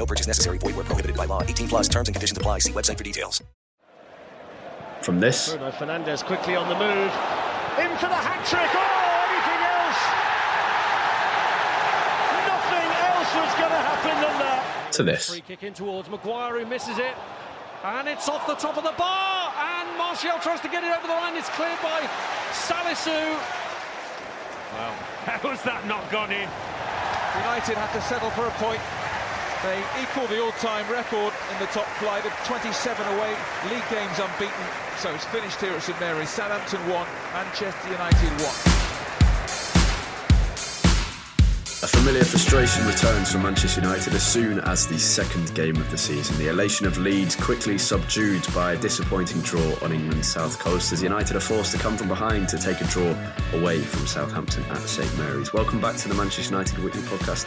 No purchase necessary. Void where prohibited by law. 18 plus terms and conditions apply. See website for details. From this. Bruno Fernandes quickly on the move. In for the hat trick. Oh, anything else? Nothing else was going to happen than that. To this. Free kick in towards Maguire who misses it. And it's off the top of the bar. And Martial tries to get it over the line. It's cleared by Salisu. Well, how has that not gone in? United have to settle for a point. They equal the all-time record in the top flight of 27 away, league games unbeaten. So it's finished here at St Mary's. Southampton 1, Manchester United 1. A familiar frustration returns for Manchester United as soon as the second game of the season. The elation of Leeds quickly subdued by a disappointing draw on England's south coast as United are forced to come from behind to take a draw away from Southampton at St Mary's. Welcome back to the Manchester United Weekly Podcast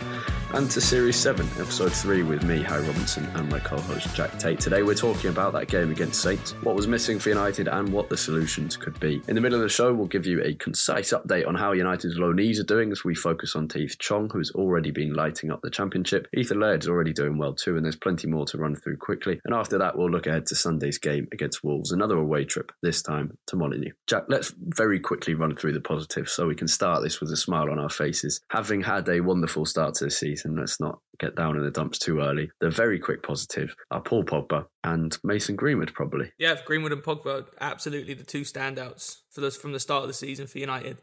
and to Series 7, Episode 3 with me, Harry Robinson, and my co-host Jack Tait. Today we're talking about that game against Saints, what was missing for United and what the solutions could be. In the middle of the show, we'll give you a concise update on how United's loanees are doing as we focus on Tahith Chong, already been lighting up the championship. Ethan Laird's already doing well too, and there's plenty more to run through quickly. And after that, we'll look ahead to Sunday's game against Wolves, another away trip, this time to Molineux. Jack, let's very quickly run through the positives so we can start this with a smile on our faces. Having had a wonderful start to the season, let's not get down in the dumps too early. The very quick positive are Paul Pogba and Mason Greenwood, probably. Yeah, Greenwood and Pogba, absolutely the two standouts for this from the start of the season for United.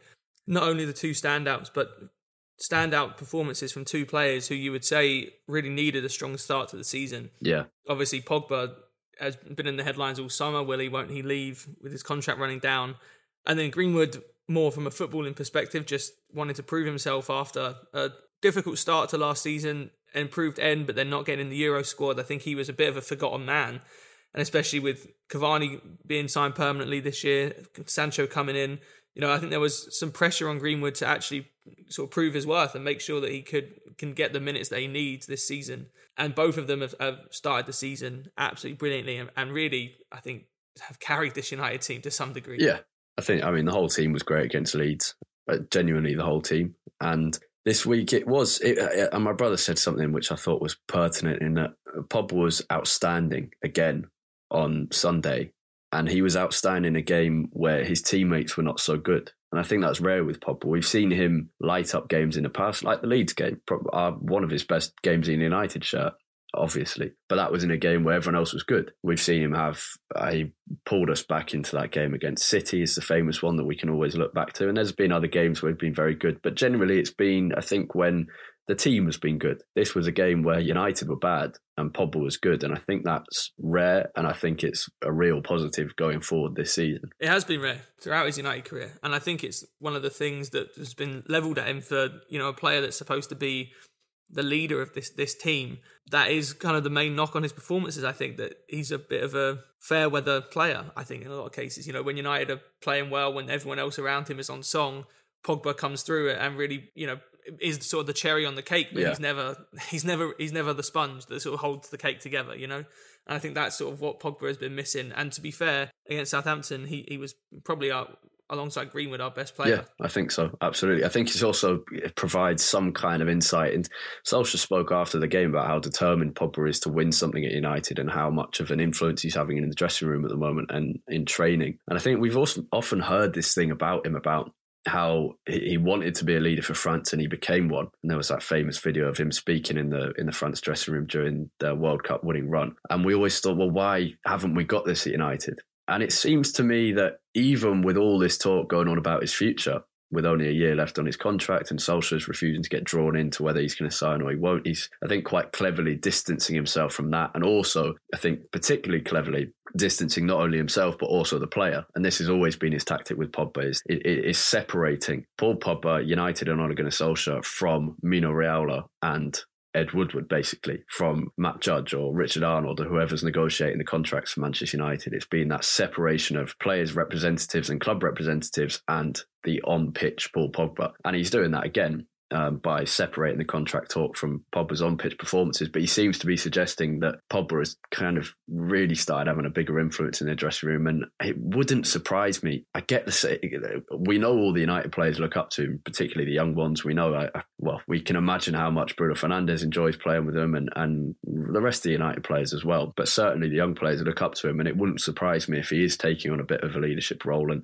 Not only the two standouts, but standout performances from two players who you would say really needed a strong start to the season. Yeah. Obviously, Pogba has been in the headlines all summer. Will he? Won't he leave with his contract running down? And then Greenwood, more from a footballing perspective, just wanted to prove himself after a difficult start to last season, improved end, but then not getting in the Euro squad. I think he was a bit of a forgotten man. And especially with Cavani being signed permanently this year, Sancho coming in, you know, I think there was some pressure on Greenwood to actually sort of prove his worth and make sure that he could can get the minutes that he needs this season. And both of them have, have started the season absolutely brilliantly and, and, really, I think, have carried this United team to some degree. Yeah, I think. I mean, the whole team was great against Leeds, but genuinely the whole team. And this week it was, it, uh, uh, and my brother said something which I thought was pertinent in that Pop was outstanding again on Sunday and he was outstanding in a game where his teammates were not so good. And I think that's rare with Pogba. We've seen him light up games in the past, like the Leeds game, uh, one of his best games in the United shirt, obviously. But that was in a game where everyone else was good. We've seen him have, uh, he pulled us back into that game against City, is the famous one that we can always look back to. And there's been other games where he's been very good. But generally, it's been, I think, when the team has been good. This was a game where United were bad and Pogba was good, and I think that's rare, and I think it's a real positive going forward this season. It has been rare throughout his United career, and I think it's one of the things that has been levelled at him for you know a player that's supposed to be the leader of this this team. That is kind of the main knock on his performances. I think that he's a bit of a fair weather player. I think in a lot of cases, you know, when United are playing well, when everyone else around him is on song, Pogba comes through it and really, you know, is sort of the cherry on the cake, but yeah. he's never he's never he's never the sponge that sort of holds the cake together, you know. And I think that's sort of what Pogba has been missing. And to be fair, against Southampton, he, he was probably our, alongside Greenwood our best player. Yeah, I think so. Absolutely. I think it also provides some kind of insight. And Solskjaer spoke after the game about how determined Pogba is to win something at United and how much of an influence he's having in the dressing room at the moment and in training. And I think we've also often heard this thing about him about how he wanted to be a leader for France and he became one. And there was that famous video of him speaking in the in the France dressing room during the World Cup winning run. And we always thought, well, why haven't we got this at United? And it seems to me that even with all this talk going on about his future, with only a year left on his contract and Solskjaer's refusing to get drawn into whether he's going to sign or he won't, he's, I think, quite cleverly distancing himself from that. And also, I think, particularly cleverly distancing not only himself, but also the player. And this has always been his tactic with Pogba is, is separating Paul Pogba, United and Ole Gunnar Solskjaer from Mino Raiola and Ed Woodward, basically, from Matt Judge or Richard Arnold or whoever's negotiating the contracts for Manchester United. It's been that separation of players' representatives and club representatives and the on pitch Paul Pogba. And he's doing that again um, by separating the contract talk from Pogba's on-pitch performances. But he seems to be suggesting that Pogba has kind of really started having a bigger influence in the dressing room, and it wouldn't surprise me. I get the we know all the United players look up to him, particularly the young ones. We know, uh, well, we can imagine how much Bruno Fernandes enjoys playing with them, and and the rest of the United players as well. But certainly the young players look up to him, and it wouldn't surprise me if he is taking on a bit of a leadership role. And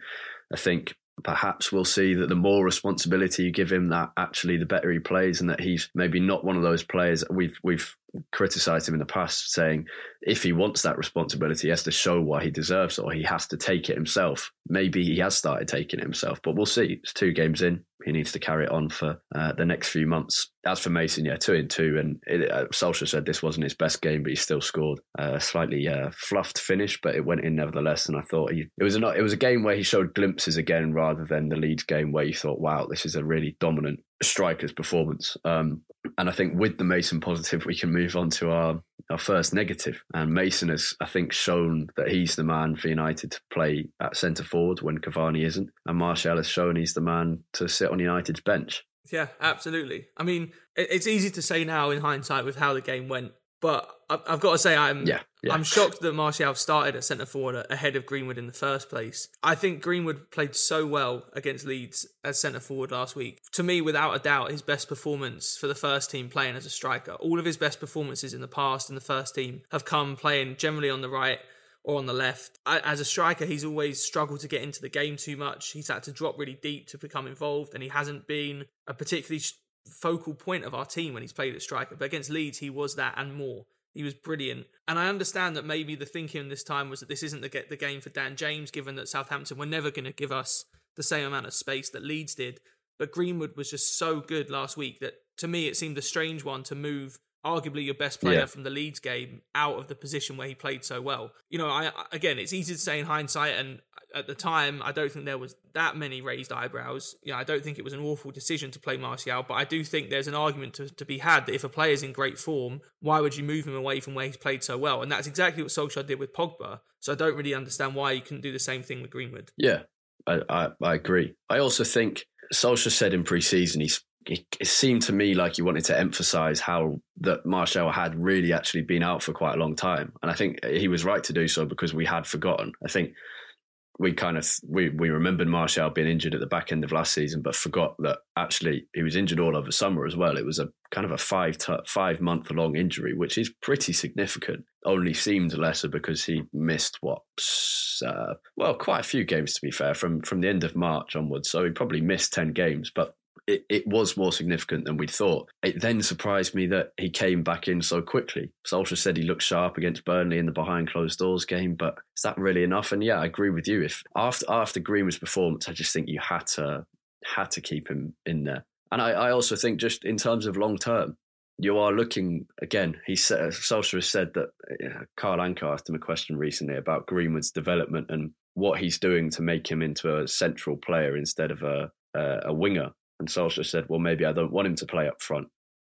I think perhaps we'll see that the more responsibility you give him, that actually the better he plays, and that he's maybe not one of those players we've we've criticised him in the past, saying if he wants that responsibility, he has to show why he deserves it, or he has to take it himself. Maybe he has started taking it himself, but we'll see. It's two games in. He needs to carry it on for uh, the next few months. As for Mason, yeah, two in two, and it, uh, Solskjaer said this wasn't his best game, but he still scored a slightly uh, fluffed finish, but it went in nevertheless. And I thought he, it was a it was a game where he showed glimpses again, rather than the Leeds game where you thought, wow, this is a really dominant striker's performance. Um, and I think with the Mason positive, we can move on to our, our first negative. And Mason has, I think, shown that he's the man for United to play at centre forward when Cavani isn't. And Martial has shown he's the man to sit on United's bench. Yeah, absolutely. I mean, it's easy to say now in hindsight with how the game went, but I've got to say I'm yeah, yeah. I'm shocked that Martial started at centre forward ahead of Greenwood in the first place. I think Greenwood played so well against Leeds as centre forward last week. To me, without a doubt, his best performance for the first team playing as a striker. All of his best performances in the past in the first team have come playing generally on the right or on the left. As a striker, he's always struggled to get into the game too much. He's had to drop really deep to become involved, and he hasn't been a particularly focal point of our team when he's played at striker. But against Leeds, he was that and more. He was brilliant. And I understand that maybe the thinking this time was that this isn't the, the game for Dan James, given that Southampton were never going to give us the same amount of space that Leeds did. But Greenwood was just so good last week that to me it seemed a strange one to move arguably your best player yeah. from the Leeds game out of the position where he played so well. You know, I again, it's easy to say in hindsight, and at the time, I don't think there was that many raised eyebrows. You know, I don't think it was an awful decision to play Martial, but I do think there's an argument to, to be had that if a player's in great form, why would you move him away from where he's played so well? And that's exactly what Solskjaer did with Pogba. So I don't really understand why you couldn't do the same thing with Greenwood. Yeah, I, I, I agree. I also think Solskjaer said in pre-season it, it, seemed to me like he wanted to emphasize how that Martial had really actually been out for quite a long time, and I think he was right to do so because we had forgotten. I think we kind of we we remembered Martial being injured at the back end of last season, but forgot that actually he was injured all over summer as well. It was a kind of a five five month long injury, which is pretty significant. Only seemed lesser because he missed what uh, well quite a few games to be fair from from the end of March onwards. So he probably missed ten games, but it, it was more significant than we'd thought. It then surprised me that he came back in so quickly. Solskjaer said he looked sharp against Burnley in the behind closed doors game, but is that really enough? And yeah, I agree with you. If after after Greenwood's performance, I just think you had to had to keep him in there. And I, I also think just in terms of long term, you are looking again. He said Solskjaer has said that Carl Anka asked him a question recently about Greenwood's development and what he's doing to make him into a central player instead of a, a winger. And Solskjaer said, well, maybe I don't want him to play up front.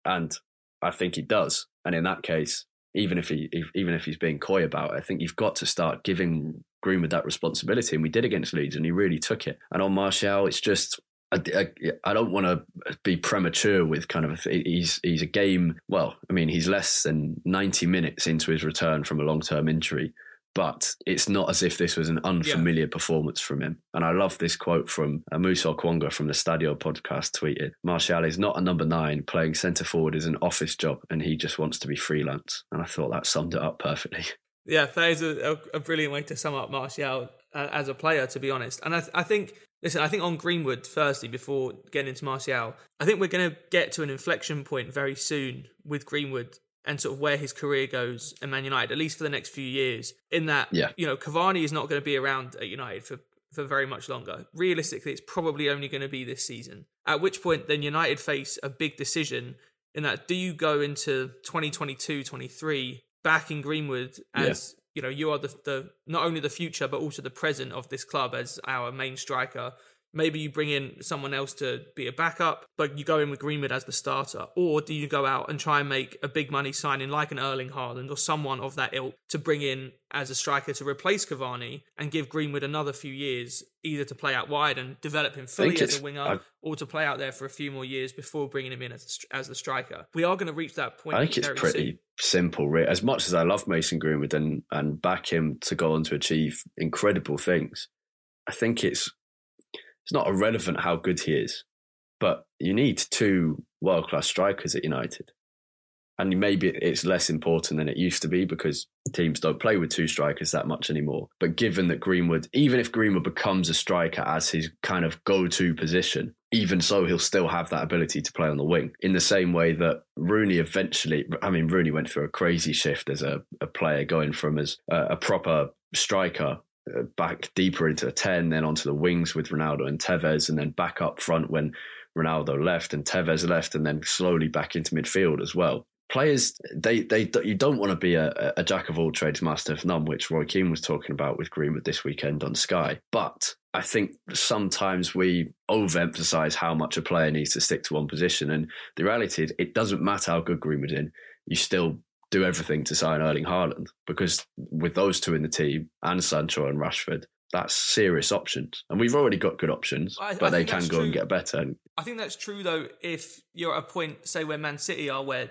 And I think he does. And in that case, even if he even if he's being coy about it, I think you've got to start giving Greenwood that responsibility. And we did against Leeds, and he really took it. And on Martial, it's just I, I, I don't want to be premature with kind of he's he's a game. Well, I mean he's less than ninety minutes into his return from a long term injury, but it's not as if this was an unfamiliar yeah. performance from him. And I love this quote from uh, Musa Okwonga from the Stadio podcast tweeted, Martial is not a number nine, playing centre forward is an office job and he just wants to be freelance. And I thought that summed it up perfectly. Yeah, that is a, a brilliant way to sum up Martial uh, as a player, to be honest. And I, th- I think Listen, I think on Greenwood, firstly, before getting into Martial, I think we're going to get to an inflection point very soon with Greenwood and sort of where his career goes in Man United, at least for the next few years. In that, yeah. you know, Cavani is not going to be around at United for, for very much longer. Realistically, it's probably only going to be this season. At which point, then United face a big decision in that do you go into 2022 23 back in Greenwood as. Yeah. You know, you are the, the not only the future but also the present of this club as our main striker, Maybe you bring in someone else to be a backup, but you go in with Greenwood as the starter. Or do you go out and try and make a big money signing like an Erling Haaland or someone of that ilk to bring in as a striker to replace Cavani and give Greenwood another few years either to play out wide and develop him fully as a winger I, or to play out there for a few more years before bringing him in as, as the striker. We are going to reach that point. I think it's pretty soon. simple. As much as I love Mason Greenwood and, and back him to go on to achieve incredible things, I think it's it's not irrelevant how good he is, but you need two world class strikers at United. And maybe it's less important than it used to be because teams don't play with two strikers that much anymore. But given that Greenwood, even if Greenwood becomes a striker as his kind of go to position, even so, he'll still have that ability to play on the wing in the same way that Rooney eventually, I mean, Rooney went through a crazy shift as a, a player going from as a, a proper striker back deeper into a 10, then onto the wings with Ronaldo and Tevez, and then back up front when Ronaldo left and Tevez left, and then slowly back into midfield as well. Players, they they you don't want to be a, a jack of all trades, master of none, which Roy Keane was talking about with Greenwood this weekend on Sky. But I think sometimes we overemphasize how much a player needs to stick to one position, and the reality is it doesn't matter how good Greenwood in, you still do everything to sign Erling Haaland because with those two in the team and Sancho and Rashford, that's serious options. And we've already got good options, I, but I they can go true. and get better. I think that's true though. If you're at a point, say where Man City are, where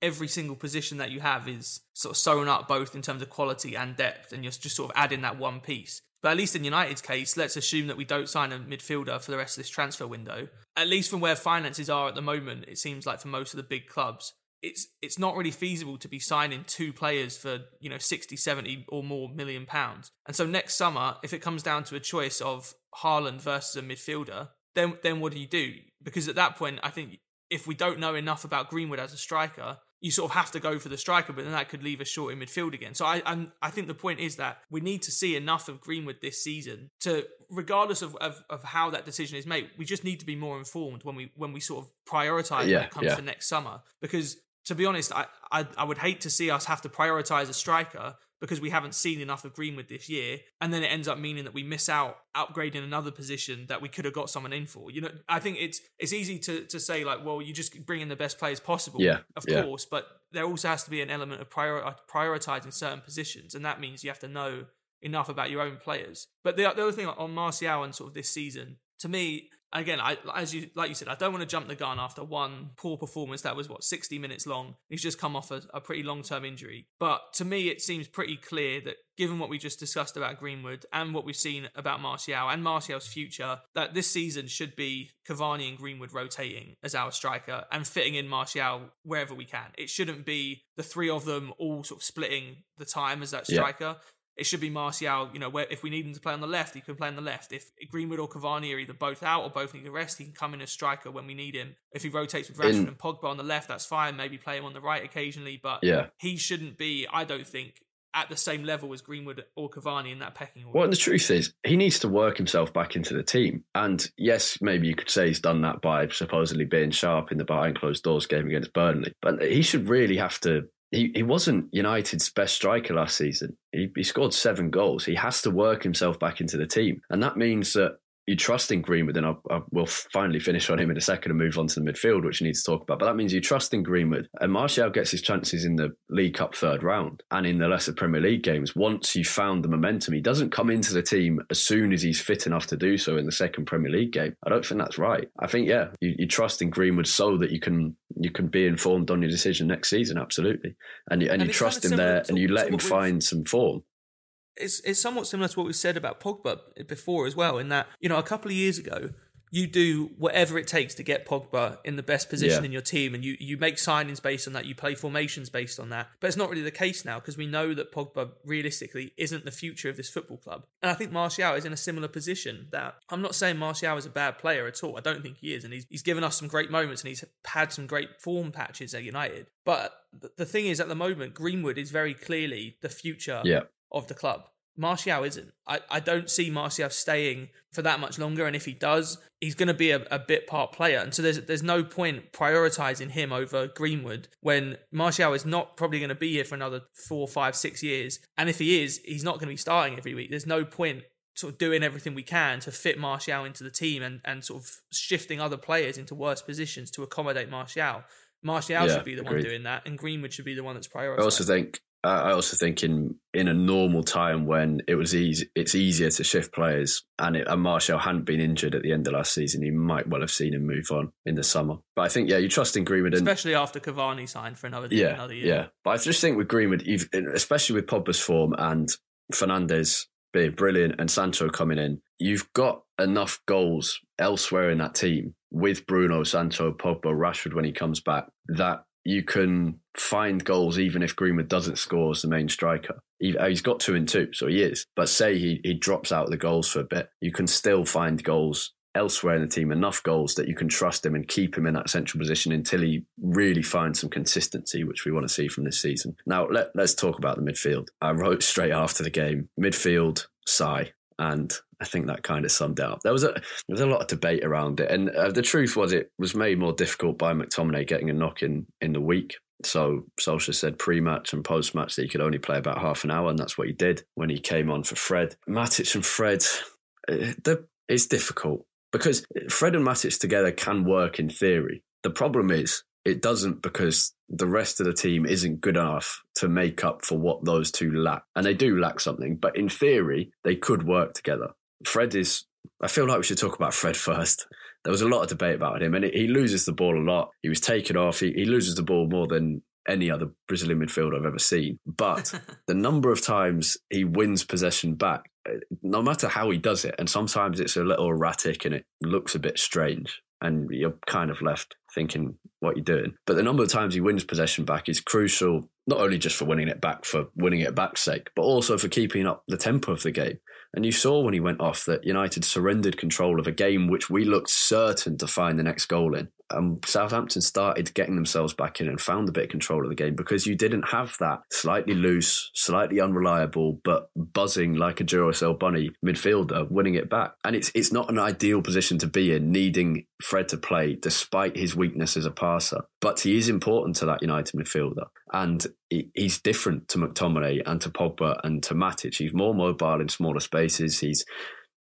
every single position that you have is sort of sewn up both in terms of quality and depth, and you're just sort of adding that one piece. But at least in United's case, let's assume that we don't sign a midfielder for the rest of this transfer window. At least from where finances are at the moment, it seems like for most of the big clubs, it's it's not really feasible to be signing two players for you know 60 70 or more million pounds. And so next summer if it comes down to a choice of Haaland versus a midfielder then then what do you do? Because at that point I think if we don't know enough about Greenwood as a striker you sort of have to go for the striker but then that could leave us short in midfield again. So I I'm, i think the point is that we need to see enough of Greenwood this season to regardless of, of, of how that decision is made we just need to be more informed when we when we sort of prioritize yeah, when it comes yeah. to next summer. Because to be honest, I, I, I would hate to see us have to prioritize a striker because we haven't seen enough of Greenwood this year, and then it ends up meaning that we miss out upgrading another position that we could have got someone in for. You know, I think it's it's easy to to say like, well, you just bring in the best players possible, yeah, of yeah. course, but there also has to be an element of prior, prioritizing certain positions, and that means you have to know enough about your own players. But the, the other thing on Martial and sort of this season, to me, again, I as you like you said, I don't want to jump the gun after one poor performance that was what sixty minutes long. He's just come off a, a pretty long term injury, but to me, it seems pretty clear that given what we just discussed about Greenwood and what we've seen about Martial and Martial's future, that this season should be Cavani and Greenwood rotating as our striker and fitting in Martial wherever we can. It shouldn't be the three of them all sort of splitting the time as that striker. Yeah it should be Martial. You know, where if we need him to play on the left, he can play on the left. If Greenwood or Cavani are either both out or both need a rest, he can come in as striker when we need him. If he rotates with Rashford in, and Pogba on the left, that's fine. Maybe play him on the right occasionally, but yeah. he shouldn't be. I don't think at the same level as Greenwood or Cavani in that pecking order. Well, the truth is, he needs to work himself back into the team. And yes, maybe you could say he's done that by supposedly being sharp in the behind closed doors game against Burnley. But he should really have to he, he wasn't United's best striker last season. He, he scored seven goals. He has to work himself back into the team. And that means that you trust in Greenwood, and I'll, I will finally finish on him in a second and move on to the midfield, which you need to talk about. But that means you trust in Greenwood, and Martial gets his chances in the League Cup third round and in the lesser Premier League games. Once you found the momentum, he doesn't come into the team as soon as he's fit enough to do so in the second Premier League game. I don't think that's right. I think yeah, you, you trust in Greenwood so that you can you can be informed on your decision next season, absolutely, and you, and, and you trust him there, to, and you let him find some form it's it's somewhat similar to what we said about Pogba before as well. In that you know a couple of years ago, you do whatever it takes to get Pogba in the best position yeah. in your team, and you you make signings based on that. You play formations based on that. But it's not really the case now because we know that Pogba realistically isn't the future of this football club. And I think Martial is in a similar position. That I'm not saying Martial is a bad player at all. I don't think he is, and he's he's given us some great moments and he's had some great form patches at United. But the thing is, at the moment, Greenwood is very clearly the future yeah of the club. Martial isn't. I, I don't see Martial staying for that much longer, and if he does, he's going to be a, a bit part player. And so there's there's no point prioritizing him over Greenwood when Martial is not probably going to be here for another four, five, six years. And if he is, he's not going to be starting every week. There's no point sort of doing everything we can to fit Martial into the team and, and sort of shifting other players into worse positions to accommodate Martial. Martial yeah, should be the agreed. one doing that, and Greenwood should be the one that's prioritized. I also think I also think in in a normal time when it was easy, it's easier to shift players, and, it, and Martial hadn't been injured at the end of last season, you might well have seen him move on in the summer. But I think, yeah, you trust in Greenwood, and, especially after Cavani signed for another yeah, another year. Yeah, but I just think with Greenwood, especially with Pogba's form and Fernandes being brilliant and Sancho coming in, you've got enough goals elsewhere in that team with Bruno, Sancho, Pogba, Rashford when he comes back that you can find goals even if Greenwood doesn't score as the main striker. He, oh, has got two and two, so he is. But say he, he drops out of the goals for a bit, you can still find goals elsewhere in the team, enough goals that you can trust him and keep him in that central position until he really finds some consistency, which we want to see from this season. Now, let, let's talk about the midfield. I wrote straight after the game midfield, sigh. And I think that kind of summed up. There was a there was a lot of debate around it, and uh, the truth was it was made more difficult by McTominay getting a knock in in the week. So Solskjaer said pre-match and post-match that he could only play about half an hour, and that's what he did when he came on for Fred. Matic and Fred, uh, it's difficult because Fred and Matic together can work in theory. The problem is it doesn't because the rest of the team isn't good enough to make up for what those two lack. And they do lack something, but in theory, they could work together. Fred is, I feel like we should talk about Fred first. There was a lot of debate about him, and he loses the ball a lot. He was taken off. He, he loses the ball more than any other Brazilian midfielder I've ever seen. But the number of times he wins possession back, uh, no matter how he does it, and sometimes it's a little erratic and it looks a bit strange and you're kind of left thinking what you're doing. But the number of times he wins possession back is crucial, not only just for winning it back for winning it back's sake, but also for keeping up the tempo of the game. And you saw when he went off that United surrendered control of a game which we looked certain to find the next goal in um, Southampton started getting themselves back in and found a bit of control of the game because you didn't have that slightly loose, slightly unreliable, but buzzing like a Duracell bunny midfielder winning it back. And it's it's not an ideal position to be in, needing Fred to play despite his weakness as a passer. But he is important to that United midfielder. And he's different to McTominay and to Pogba and to Matic. He's more mobile in smaller spaces. He's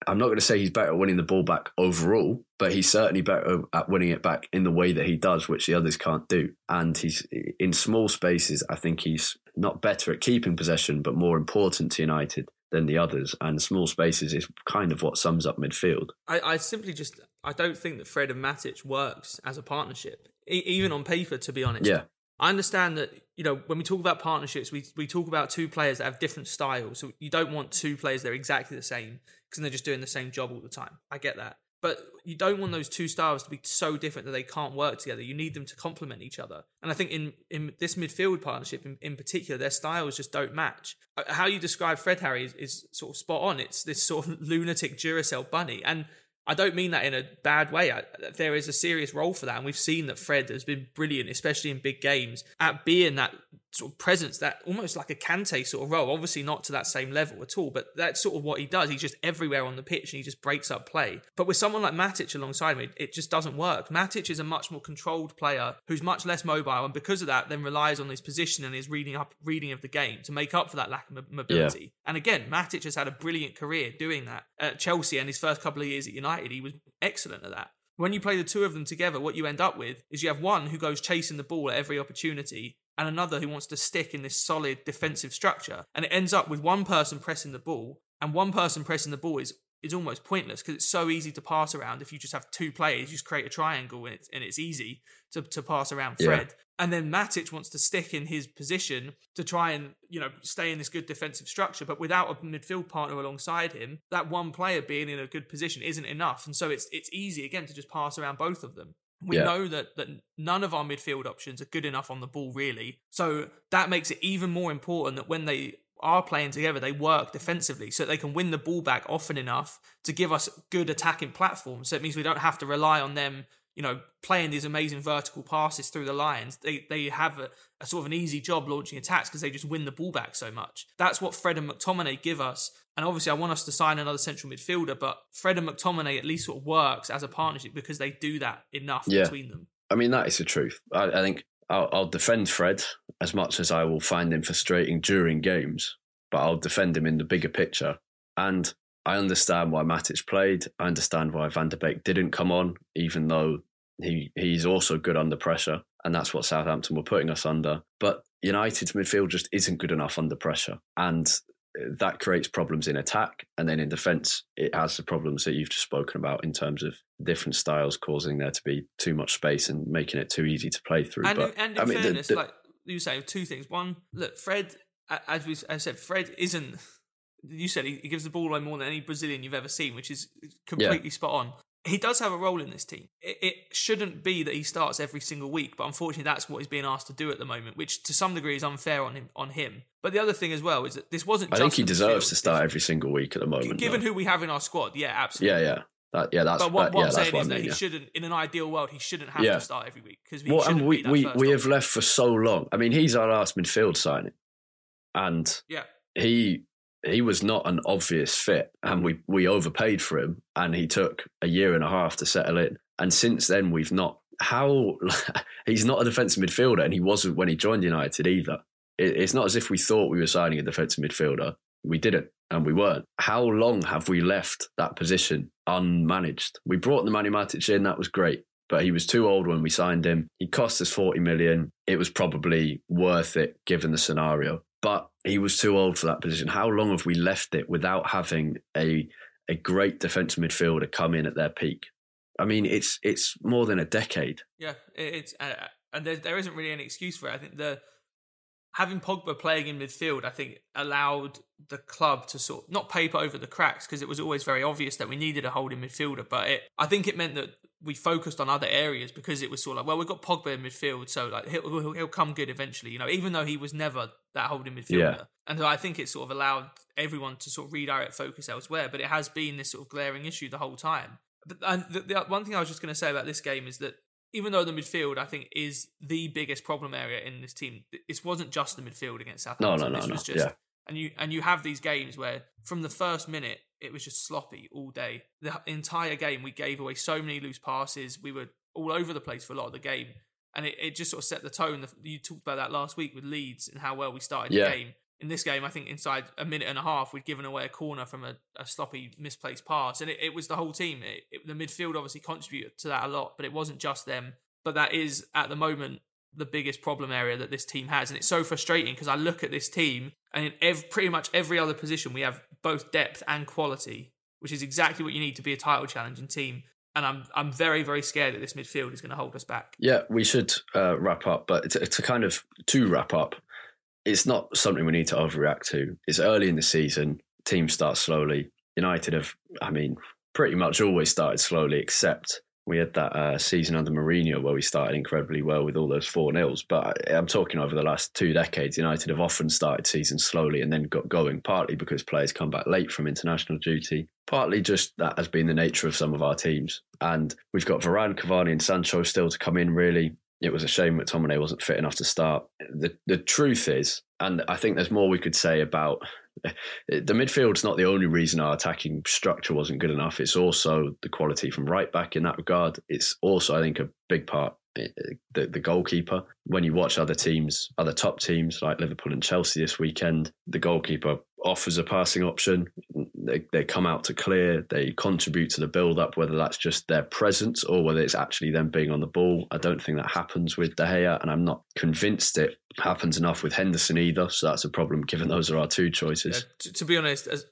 I'm not going to say he's better at winning the ball back overall, but he's certainly better at winning it back in the way that he does, which the others can't do. And he's in small spaces. I think he's not better at keeping possession, but more important to United than the others. And small spaces is kind of what sums up midfield. I, I simply just I don't think that Fred and Matic works as a partnership, e- even on paper. To be honest, yeah. I understand that you know when we talk about partnerships, we we talk about two players that have different styles. So you don't want two players that are exactly the same because they're just doing the same job all the time. I get that. But you don't want those two styles to be so different that they can't work together. You need them to complement each other. And I think in, in this midfield partnership in, in particular, their styles just don't match. Uh, how you describe Fred Harry is, is sort of spot on. It's this sort of lunatic Duracell bunny. And I don't mean that in a bad way. I, there is a serious role for that, and we've seen that Fred has been brilliant, especially in big games, at being that sort of presence, that almost like a Kante sort of role. Obviously, not to that same level at all, but that's sort of what he does. He's just everywhere on the pitch and he just breaks up play. But with someone like Matic alongside him, it just doesn't work. Matic is a much more controlled player who's much less mobile, and because of that, then relies on his position and his reading up reading of the game to make up for that lack of mobility. Yeah. And again, Matic has had a brilliant career doing that at Chelsea and his first couple of years at United. He was excellent at that when you play the two of them together, what you end up with is you have one who goes chasing the ball at every opportunity and another who wants to stick in this solid defensive structure. And it ends up with one person pressing the ball, and one person pressing the ball is is almost pointless because it's so easy to pass around. If you just have two players, you just create a triangle and it's, and it's easy to, to pass around Fred. Yeah. And then Matic wants to stick in his position to try and, you know, stay in this good defensive structure. But without a midfield partner alongside him, that one player being in a good position isn't enough. And so it's it's easy again to just pass around both of them. We yeah. know that that none of our midfield options are good enough on the ball, really. So that makes it even more important that when they are playing together, they work defensively so they can win the ball back often enough to give us good attacking platforms. So it means we don't have to rely on them, you know, playing these amazing vertical passes through the lines. They they have a, a sort of an easy job launching attacks because they just win the ball back so much. That's what Fred and McTominay give us. And obviously, I want us to sign another central midfielder, but Fred and McTominay at least sort of works as a partnership because they do that enough yeah. between them. I mean, that is the truth. I, I think I'll, I'll, defend Fred as much as I will find him frustrating during games, but I'll defend him in the bigger picture. And I understand why Matic played. I understand why Van der Beek didn't come on, even though he he's also good under pressure, and that's what Southampton were putting us under. But United's midfield just isn't good enough under pressure, and uh, that creates problems in attack and then in defense it has the problems that you've just spoken about in terms of different styles causing there to be too much space and making it too easy to play through and, but and in I mean, fairness the, the, like you say two things one look fred as we as said fred isn't you said he, gives the ball away more than any brazilian you've ever seen which is completely yeah. spot on he does have a role in this team. It, it, shouldn't be that he starts every single week, but unfortunately, that's what he's being asked to do at the moment, which to some degree is unfair on him. On him. But the other thing as well is that this wasn't. I think he deserves to start every single week at the moment. Given though. who we have in our squad, yeah, absolutely. Yeah, yeah. That, yeah, that's. But what, what yeah, I'm saying is that mean, he yeah. shouldn't, in an ideal world, he shouldn't have yeah. to start every week because well, and we we, we have left for so long. I mean, he's our last midfield signing, and yeah, he he was not an obvious fit and we, we overpaid for him and he took a year and a half to settle in. And since then, we've not. How he's not a defensive midfielder and he wasn't when he joined United either. It, it's not as if we thought we were signing a defensive midfielder. We didn't and we weren't. How long have we left that position unmanaged? We brought the Nemanja Matic in, that was great but he was too old when we signed him. He cost us 40 million. It was probably worth it given the scenario but he was too old for that position. How long have we left it without having a a great defensive midfielder come in at their peak? I mean, it's it's more than a decade. Yeah, it's uh, and there there isn't really any excuse for it. I think the having Pogba playing in midfield, I think, allowed the club to sort not paper over the cracks because it was always very obvious that we needed a holding midfielder. But it, I think it meant that we focused on other areas because it was sort of like, well, we've got Pogba in midfield, so like he'll, he'll, he'll come good eventually, you know, even though he was never that holding midfielder. Yeah. And so I think it sort of allowed everyone to sort of redirect focus elsewhere. But it has been this sort of glaring issue the whole time. But and the, the one thing I was just going to say about this game is that even though the midfield I think is the biggest problem area in this team, this wasn't just the midfield against Southampton. No, no, no, this no. was just yeah. and you and you have these games where from the first minute it was just sloppy all day. The entire game we gave away so many loose passes. We were all over the place for a lot of the game. And it, it just sort of set the tone. You talked about that last week with Leeds and how well we started yeah. the game in this game, I think inside a minute and a half, we'd given away a corner from a, a sloppy, misplaced pass, and it, it was the whole team. It, it, the midfield obviously contributed to that a lot, but it wasn't just them. But that is at the moment the biggest problem area that this team has, and it's so frustrating because I look at this team, and in ev- pretty much every other position, we have both depth and quality, which is exactly what you need to be a title challenging team. And I'm I'm very very scared that this midfield is going to hold us back. Yeah, we should uh, wrap up, but to, to kind of to wrap up, it's not something we need to overreact to. It's early in the season. Teams start slowly. United have, I mean, pretty much always started slowly, except we had that uh, season under Mourinho where we started incredibly well with all those four nils. But I'm talking over the last two decades, United have often started seasons slowly and then got going, partly because players come back late from international duty, partly just that has been the nature of some of our teams. And we've got Varane, Cavani, and Sancho still to come in, really. it was a shame that McTominay wasn't fit enough to start. The the truth is, and I think there's more we could say about the midfield's not the only reason our attacking structure wasn't good enough. It's also the quality from right back in that regard. It's also, I think, a big part the, the goalkeeper. When you watch other teams, other top teams like Liverpool and Chelsea this weekend, the goalkeeper offers a passing option. They, they come out to clear, they contribute to the build up, whether that's just their presence or whether it's actually them being on the ball. I don't think that happens with De Gea, and I'm not convinced it happens enough with Henderson either. So that's a problem given those are our two choices. Yeah, to, to, be honest, as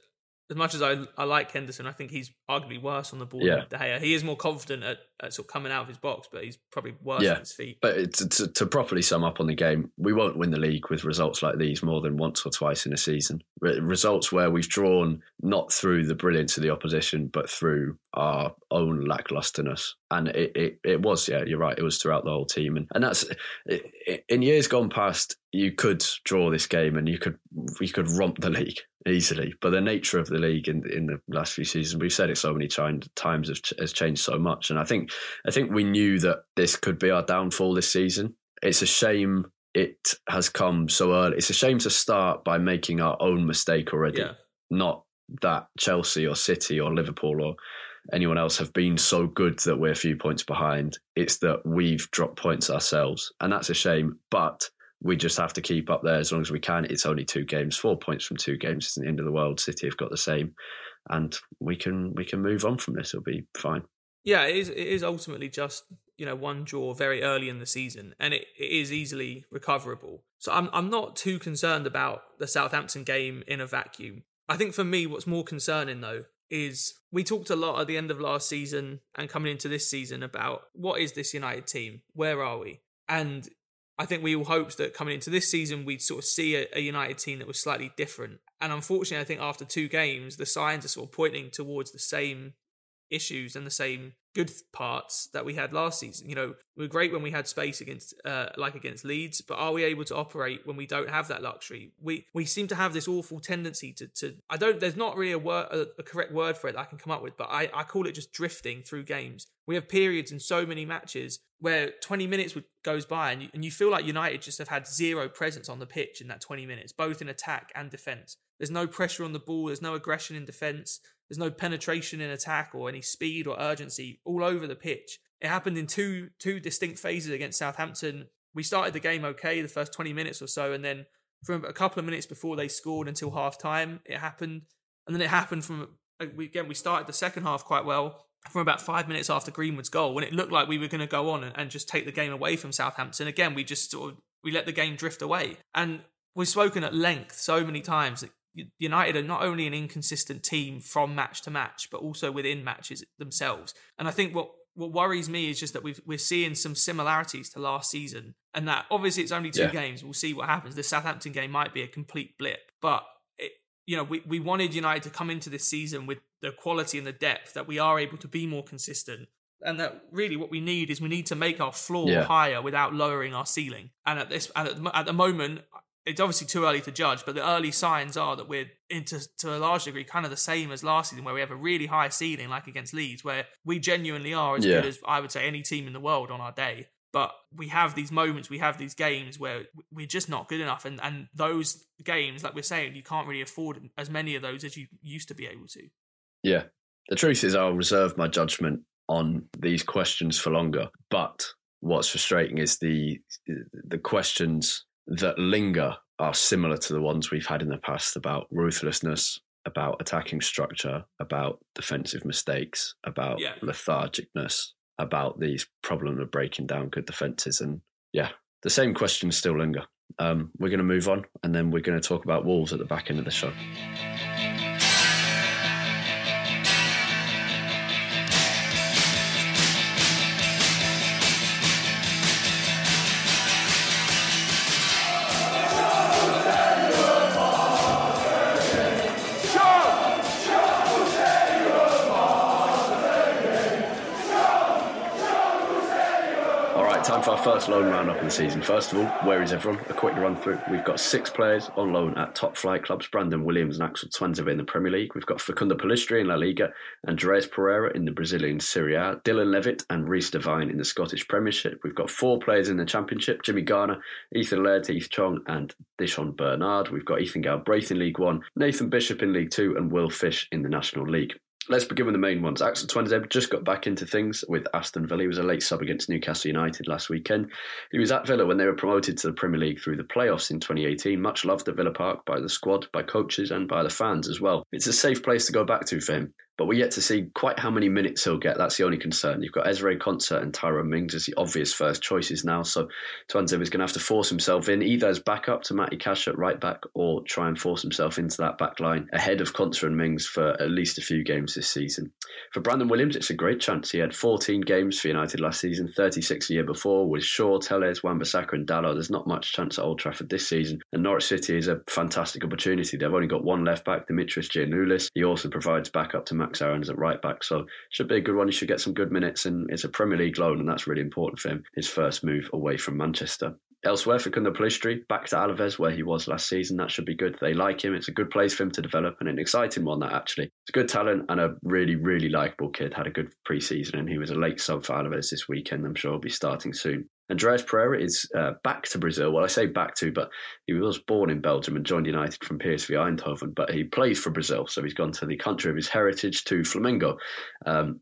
as much as I, I like Henderson, I think he's arguably worse on the ball yeah. than De Gea. He is more confident at, at, sort of coming out of his box, but he's probably worse yeah. at his feet. But to, to, to, properly sum up on the game, we won't win the league with results like these more than once or twice in a season. Re- results where we've drawn not through the brilliance of the opposition, but through our own lacklusterness. And it, it, it was, yeah, you're right. It was throughout the whole team. And, and that's in years gone past, you could draw this game and you could you could romp the league easily. But the nature of the league in in the last few seasons, we've said it so many times, times has changed so much. And I think I think we knew that this could be our downfall this season. It's a shame it has come so early. It's a shame to start by making our own mistake already, yeah. not that Chelsea or City or Liverpool or anyone else have been so good that we're a few points behind. It's that we've dropped points ourselves, and that's a shame. But we just have to keep up there as long as we can. It's only two games, four points from two games isn't the end of the world. City have got the same, and we can we can move on from this. It'll be fine. Yeah, it is. It is ultimately just you know one draw very early in the season, and it, it is easily recoverable. So I'm I'm not too concerned about the Southampton game in a vacuum. I think for me, what's more concerning though is we talked a lot at the end of last season and coming into this season about what is this United team? Where are we? And I think we all hoped that coming into this season, we'd sort of see a, a, United team that was slightly different. And unfortunately, I think after two games, the signs are sort of pointing towards the same issues and the same good parts that we had last season. You know, we are great when we had space against, uh, like against Leeds, but are we able to operate when we don't have that luxury? We we seem to have this awful tendency to to. I don't. There's not really a word, a, a correct word for it that I can come up with, but I I call it just drifting through games. We have periods in so many matches where 20 minutes goes by and you, and you feel like United just have had zero presence on the pitch in that 20 minutes, both in attack and defence. There's no pressure on the ball, there's no aggression in defence, there's no penetration in attack or any speed or urgency all over the pitch. It happened in two two distinct phases against Southampton. We started the game okay, the first 20 minutes or so, and then from a couple of minutes before they scored until half time, it happened. And then it happened from, uh, again, we started the second half quite well from about five minutes after Greenwood's goal, when it looked like we were going to go on and, and, just take the game away from Southampton. Again, we just sort of we let the game drift away, and we've spoken at length so many times that United are not only an inconsistent team from match to match, but also within matches themselves. And I think what what worries me is just that we are seeing some similarities to last season, and that obviously it's only two yeah. games. We'll see what happens. The Southampton game might be a complete blip, but you know, we, we wanted United to come into this season with the quality and the depth that we are able to be more consistent. And that really what we need is we need to make our floor yeah. higher without lowering our ceiling. And at this, at the, at the moment, it's obviously too early to judge, but the early signs are that we're into to a large degree kind of the same as last season, where we have a really high ceiling, like against Leeds, where we genuinely are as yeah. good as I would say any team in the world on our day. But we have these moments, we have these games where we're just not good enough. And, and those games, like we're saying, you can't really afford as many of those as you used to be able to. Yeah. The truth is, I'll reserve my judgment on these questions for longer. But what's frustrating is the the questions that linger are similar to the ones we've had in the past about ruthlessness, about attacking structure, about defensive mistakes, about yeah. lethargicness, about these problem of breaking down good defences. And yeah, the same questions still linger. Um, we're going to move on and then we're going to talk about Wolves at the back end of the show. time for our first loan roundup of the season. First of all, where is everyone? A quick run through. We've got six players on loan at top flight clubs Brandon Williams and Axel Tuanzebe in the Premier League. We've got Facundo Pellistri in La Liga, Andreas Pereira in the Brazilian Serie A, Dylan Levitt and Reece Devine in the Scottish Premiership. We've got four players in the Championship Jimmy Garner, Ethan Laird, Tahith Chong, and Di'Shon Bernard. We've got Ethan Galbraith in League One, Nathan Bishop in League Two, and Will Fish in the National League. Let's begin with the main ones. Axel Tuanzebe just got back into things with Aston Villa. He was a late sub against Newcastle United last weekend. He was at Villa when they were promoted to the Premier League through the playoffs in 2018. Much loved at Villa Park by the squad, by coaches, and by the fans as well. It's a safe place to go back to for him but we're yet to see quite how many minutes he'll get. That's the only concern. You've got Ezra Konsa and Tyrone Mings as the obvious first choices now. So Tuanzebe is going to have to force himself in either as backup to Matty Cash at right back or try and force himself into that back line ahead of Konsa and Mings for at least a few games this season. For Brandon Williams, it's a great chance. He had 14 games for United last season, 36 the year before with Shaw, Telles, Wan-Bissaka and Dalot. There's not much chance at Old Trafford this season. And Norwich City is a fantastic opportunity. They've only got one left back, Dimitris Giannoulis. He also provides backup to Max Aarons at right back. So should be a good one. He should get some good minutes, and it's a Premier League loan, and that's really important for him. His first move away from Manchester. Elsewhere, Facundo Pellistri, back to Alaves, where he was last season. That should be good. They like him. It's a good place for him to develop and an exciting one, that actually. It's a good talent and a really, really likeable kid. Had a good preseason and he was a late sub for Alaves this weekend. I'm sure he'll be starting soon. Andreas Pereira is uh, back to Brazil. Well, I say back to, but he was born in Belgium and joined United from PSV Eindhoven, but he plays for Brazil. So he's gone to the country of his heritage to Flamengo. Um,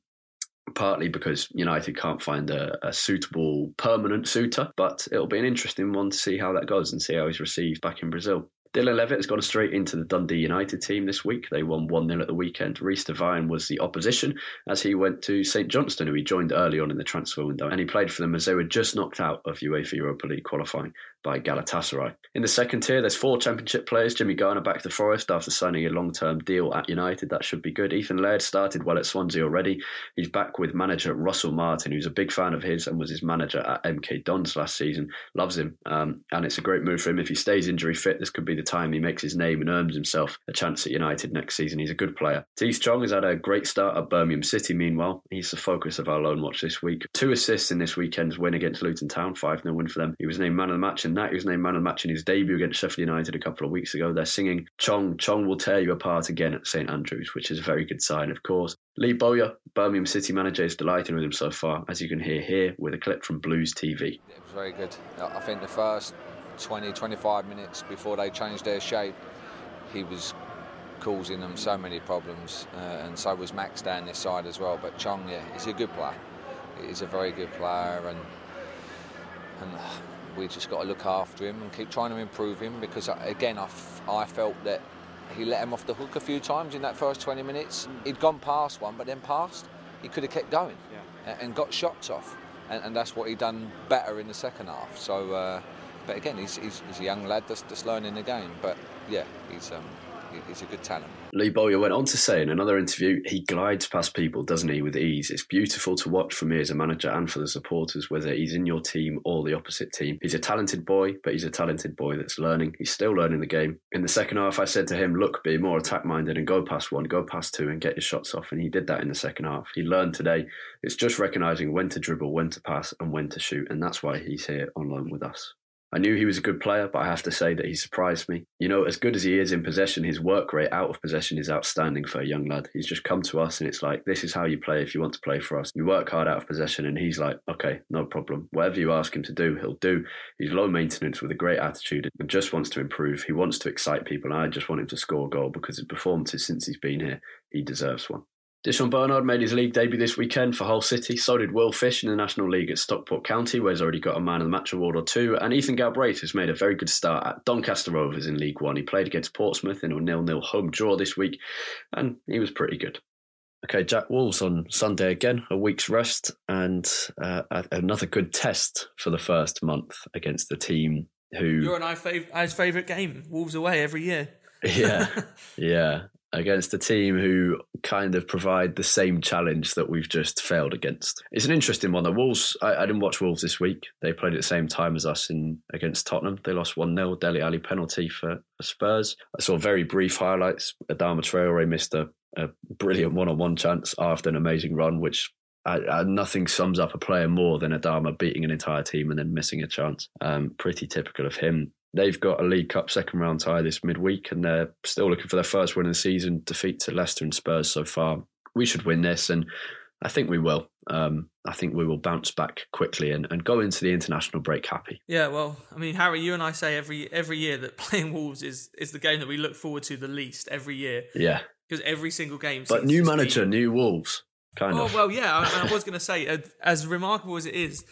partly because United can't find a, a, suitable permanent suitor, but it'll be an interesting one to see how that goes and see how he's received back in Brazil. Dylan Levitt has gone straight into the Dundee United team this week. They won 1 0 at the weekend. Reece Devine was the opposition as he went to St Johnstone, who he joined early on in the transfer window. And he played for them as they were just knocked out of UEFA Europa League qualifying by Galatasaray. In the second tier, there's four Championship players. Jimmy Garner back to Forest after signing a long term deal at United. That should be good. Ethan Laird started well at Swansea already. He's back with manager Russell Martin, who's a big fan of his and was his manager at MK Dons last season. Loves him. Um, and it's a great move for him. If he stays injury fit, this could be the time he makes his name and earns himself a chance at United next season. He's a good player. Tahith Chong has had a great start at Birmingham City, meanwhile. He's the focus of our loan watch this week. Two assists in this weekend's win against Luton Town, 5 0 win for them. He was named man of the match in that. He was named man of the match in his debut against Sheffield United a couple of weeks ago. They're singing Chong, Chong will tear you apart again at St Andrews, which is a very good sign, of course. Lee Bowyer, Birmingham City manager, is delighted with him so far, as you can hear here with a clip from Blues TV. It was very good. I think the first 20, 25 minutes before they changed their shape, he was causing them so many problems, uh, and so was Max down this side as well. But Chong, yeah, he's a good player. He's a very good player, and and we just got to look after him and keep trying to improve him because, uh, again, I, f- I felt that he let him off the hook a few times in that first 20 minutes. Mm. He'd gone past one, but then past, he could have kept going yeah. and, and, got shots off. And, and, that's what he done better in the second half. So, uh, but again, he's, he's, he's, a young lad that's, that's learning the game. But yeah, he's um, he's a good talent. Lee Bowyer went on to say in another interview, he glides past people, doesn't he, with ease. It's beautiful to watch for me as a manager and for the supporters, whether he's in your team or the opposite team. He's a talented boy, but he's a talented boy that's learning. He's still learning the game. In the second half, I said to him, look, be more attack minded and go past one, go past two and get your shots off. And he did that in the second half. He learned today. It's just recognising when to dribble, when to pass, and when to shoot. And that's why he's here on loan with us. I knew he was a good player, but I have to say that he surprised me. You know, as good as he is in possession, his work rate out of possession is outstanding for a young lad. He's just come to us and it's like, this is how you play if you want to play for us. You work hard out of possession, and he's like, okay, no problem. Whatever you ask him to do, he'll do. He's low maintenance with a great attitude and just wants to improve. He wants to excite people, and I just want him to score a goal because his performances since he's been here, he deserves one. Di'Shon Bernard made his league debut this weekend for Hull City. So did Will Fish in the National League at Stockport County, where he's already got a Man of the Match award or two. And Ethan Galbraith has made a very good start at Doncaster Rovers in League One. He played against Portsmouth in a nil-nil home draw this week, and he was pretty good. Okay, Jack Wolves on Sunday again, a week's rest, and uh, another good test for the first month against the team who. You're an I's favourite game, Wolves away every year. yeah, yeah against a team who kind of provide the same challenge that we've just failed against. It's an interesting one. The Wolves, I, I didn't watch Wolves this week. They played at the same time as us in against Tottenham. They lost 1 0, Dele Alli penalty for, for Spurs. I saw very brief highlights. Adama Traore missed a, a brilliant one on one chance after an amazing run, which I, I, nothing sums up a player more than Adama beating an entire team and then missing a chance. Um, pretty typical of him. They've got a League Cup second round tie this midweek, and they're still looking for their first win of the season. Defeat to Leicester and Spurs so far. We should win this, and I think we will. Um, I think we will bounce back quickly and, and go into the international break happy. Yeah, well, I mean, Harry, you and I say every every year that playing Wolves is is the game that we look forward to the least every year. Yeah, because every single game. But new manager, be... new Wolves, kind oh, of. Well, yeah, I, I was going to say, as remarkable as it is,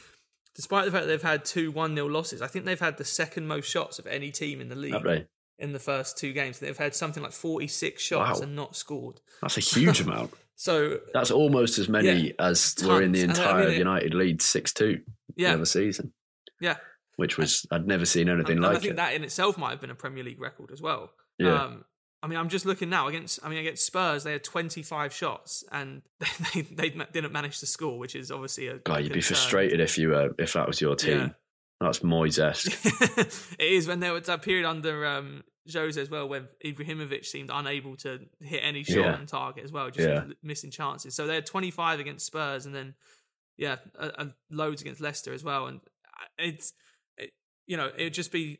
despite the fact that they've had two one 0 losses, I think they've had the second most shots of any team in the league. In the first two games, they've had something like forty-six shots wow. and not scored. That's a huge amount. So that's almost as many yeah, as tons. were in the entire I mean, United lead six two yeah. the other season. Yeah, which was I'd never seen anything and, like and I think it. that in itself might have been a Premier League record as well. Yeah. Um, I mean, I'm just looking now against. I mean, against Spurs, they had 25 shots and they, they, they didn't manage to score, which is obviously a. God, you'd be frustrated if you were if that was your team. Yeah. That's Moyes esque. it is when there was that period under um, Jose as well, where Ibrahimovic seemed unable to hit any shot yeah. on target as well, just yeah. missing chances. So they're 25 against Spurs, and then yeah, a loads against Leicester as well. And it's it, you know it'd just be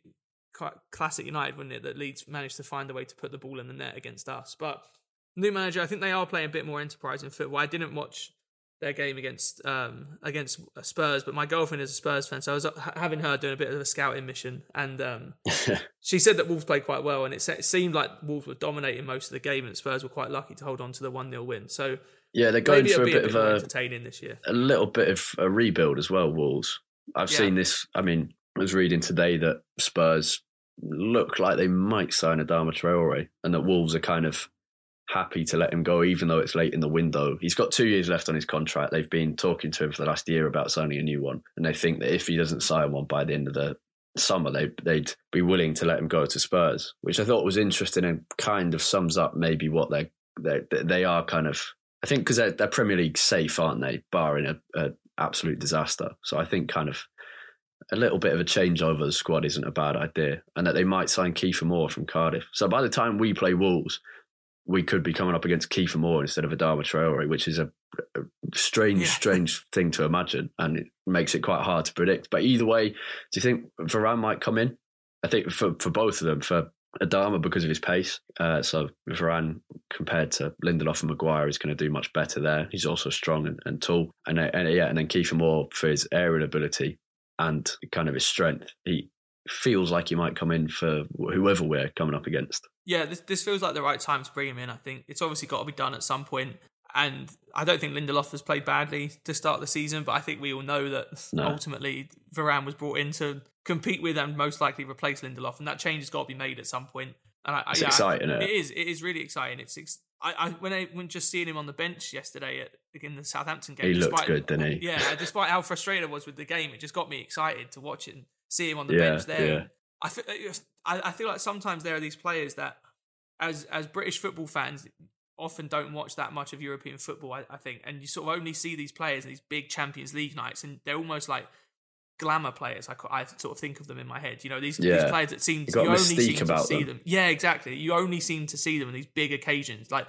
quite classic United, wouldn't it? That Leeds managed to find a way to put the ball in the net against us. But new manager, I think they are playing a bit more enterprising football. I didn't watch their game against um, against Spurs, but my girlfriend is a Spurs fan, so I was having her doing a bit of a scouting mission, and um, she said that Wolves played quite well, and it, it, seemed like Wolves were dominating most of the game, and Spurs were quite lucky to hold on to the one 0 win. So yeah, they're going for a bit, a bit, of a entertaining this year, a little bit of a rebuild as well. Wolves, I've yeah. seen this. I mean, I was reading today that Spurs look like they might sign Adama Traore, and that Wolves are kind of happy to let him go, even though it's late in the window. He's got two years left on his contract. They've been talking to him for the last year about signing a new one, and they think that if he doesn't sign one by the end of the summer, they, they'd be willing to let him go to Spurs, which I thought was interesting and kind of sums up maybe what they they they are kind of. I think because they're, they're, Premier League safe, aren't they? Barring a, a absolute disaster. So I think kind of a little bit of a change over the squad isn't a bad idea, and that they might sign Kiefer Moore from Cardiff. So by the time we play Wolves, we could be coming up against Kiefer Moore instead of Adama Traore, which is a, a strange, yeah. strange thing to imagine, and it makes it quite hard to predict. But either way, do you think Varane might come in? I think for for both of them, for Adama because of his pace. Uh, so Varane compared to Lindelof and Maguire is going to do much better there. He's also strong and, and tall, and, and yeah, and then Kiefer Moore for his aerial ability and kind of his strength. He feels like he might come in for whoever we're coming up against. Yeah, this this feels like the right time to bring him in. I think it's obviously got to be done at some point. And I don't think Lindelof has played badly to start the season, but I think we all know that no. ultimately Varane was brought in to compete with and most likely replace Lindelof, and that change has got to be made at some point. And I, it's yeah, exciting. it is. It is really exciting. It's. Ex- I, I when I when just seeing him on the bench yesterday at in the Southampton game, he looked good, didn't he? Yeah, despite how frustrated I was with the game, it just got me excited to watch it and see him on the yeah, bench there. Yeah. I feel, I, I feel like sometimes there are these players that, as as British football fans, often don't watch that much of European football. I, I think, and you sort of only see these players in these big Champions League nights, and they're almost like glamour players. I, I sort of think of them in my head. You know, these, yeah. these players that seem to, you only seem to see them. them. Yeah, exactly. You only seem to see them in these big occasions, like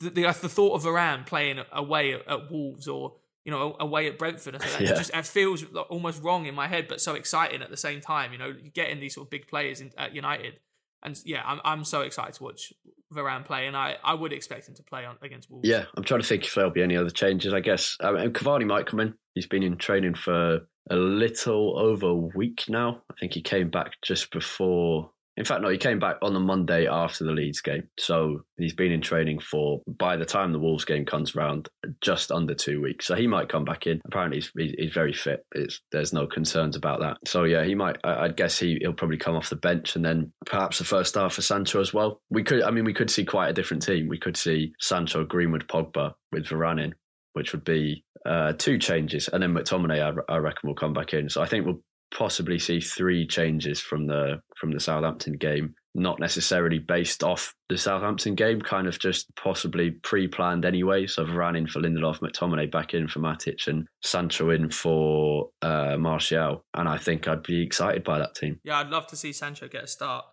the, the, the thought of Varane playing away at, at Wolves or you know, away at Brentford. I yeah. it just it feels almost wrong in my head, but so exciting at the same time. You know, getting these sort of big players in, at United, and yeah, I'm I'm so excited to watch Varane play, and I, I would expect him to play on, against Wolves. Yeah, I'm trying to think if there'll be any other changes. I guess I mean, Cavani might come in. He's been in training for a little over a week now. I think he came back just before in fact, no, he came back on the Monday after the Leeds game. So he's been in training for, by the time the Wolves game comes around, just under two weeks. So he might come back in. Apparently, he's, he's very fit. It's, there's no concerns about that. So yeah, he might, I, would guess he, he'll probably come off the bench and then perhaps the first half for Sancho as well. We could, I mean, we could see quite a different team. We could see Sancho, Greenwood, Pogba with Varane in, which would be uh, two changes. And then McTominay, I, I reckon, will come back in. So I think we'll possibly see three changes from the from the Southampton game, not necessarily based off the Southampton game, kind of just possibly pre-planned anyway. So Varane in for Lindelof, McTominay back in for Matic, and Sancho in for uh, Martial, and I think I'd be excited by that team. Yeah, I'd love to see Sancho get a start,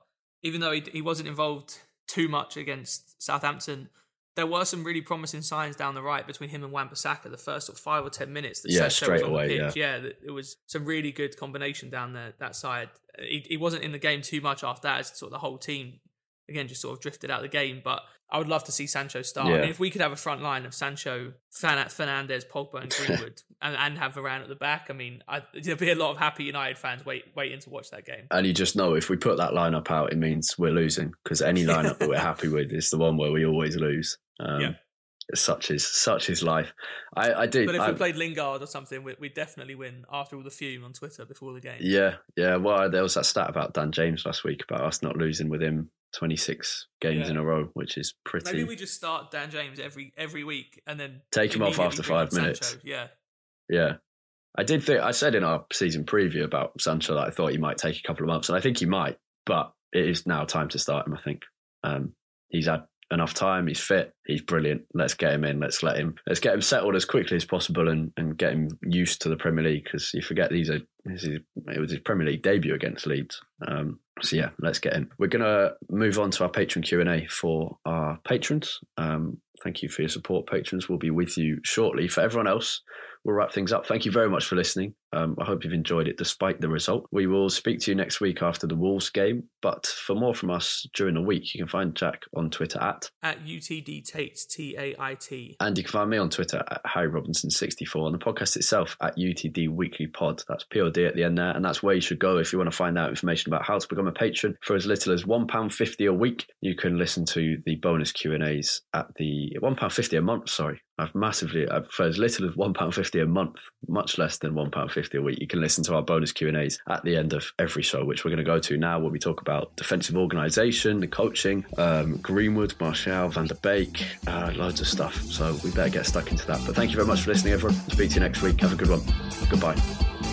even though he, he wasn't involved too much against Southampton. There were some really promising signs down the right between him and Wan-Bissaka the first sort of five or ten minutes. That Yeah, straight was on the away, pitch. yeah. yeah, it was some really good combination down there that side. He, he wasn't in the game too much after that. As sort of the whole team again just sort of drifted out of the game. But I would love to see Sancho start. I mean, if we could have a front line of Sancho, Fernandes, Pogba, and Greenwood, and, and have Varane at the back, I mean, I, there'd be a lot of happy United fans wait waiting to watch that game. And you just know if we put that lineup out, it means we're losing because any lineup that we're happy with is the one where we always lose. Um, Yeah. Such is such is life. I, I did. But if I, we played Lingard or something, we, we'd definitely win after all the fume on Twitter before the game. Yeah, yeah. Well, there was that stat about Dan James last week about us not losing with him 26 games Yeah. in a row, which is pretty. Maybe we just start Dan James every every week and then Take him off after five minutes. Sancho. Yeah, Yeah. I did think I said in our season preview about Sancho that I thought he might take a couple of months, and I think he might, but it is now time to start him. I think um, he's had enough time. He's fit. He's brilliant. Let's get him in. Let's let him. Let's get him settled as quickly as possible and, and get him used to the Premier League because you forget these are this is, it was his Premier League debut against Leeds. Um, so yeah, let's get in. We're gonna move on to our patron Q and A for our patrons. Um, thank you for your support, patrons. We'll be with you shortly. For everyone else, we'll wrap things up. Thank you very much for listening. Um, I hope you've enjoyed it despite the result. We will speak to you next week after the Wolves game. But for more from us during the week, you can find Jack on Twitter at, at UTD Tait T A I T. and you can find me on Twitter at Harry Robinson64 and the podcast itself at UTD Weekly Pod. That's POD at the end there. And that's where you should go if you want to find out information about how to become a patron. For as little as £1.50 a week, you can listen to the bonus Q&As at the £1.50 a month, sorry. I've massively, uh, for as little as £1.50 a month, much less than £1.50 a week, you can listen to our bonus Q&As at the end of every show, which we're going to go to now where we talk about defensive organisation, the coaching, um, Greenwood, Martial, Van der Beek, uh, loads of stuff. So we better get stuck into that. But thank you very much for listening, everyone. Speak to you next week. Have a good one. Goodbye.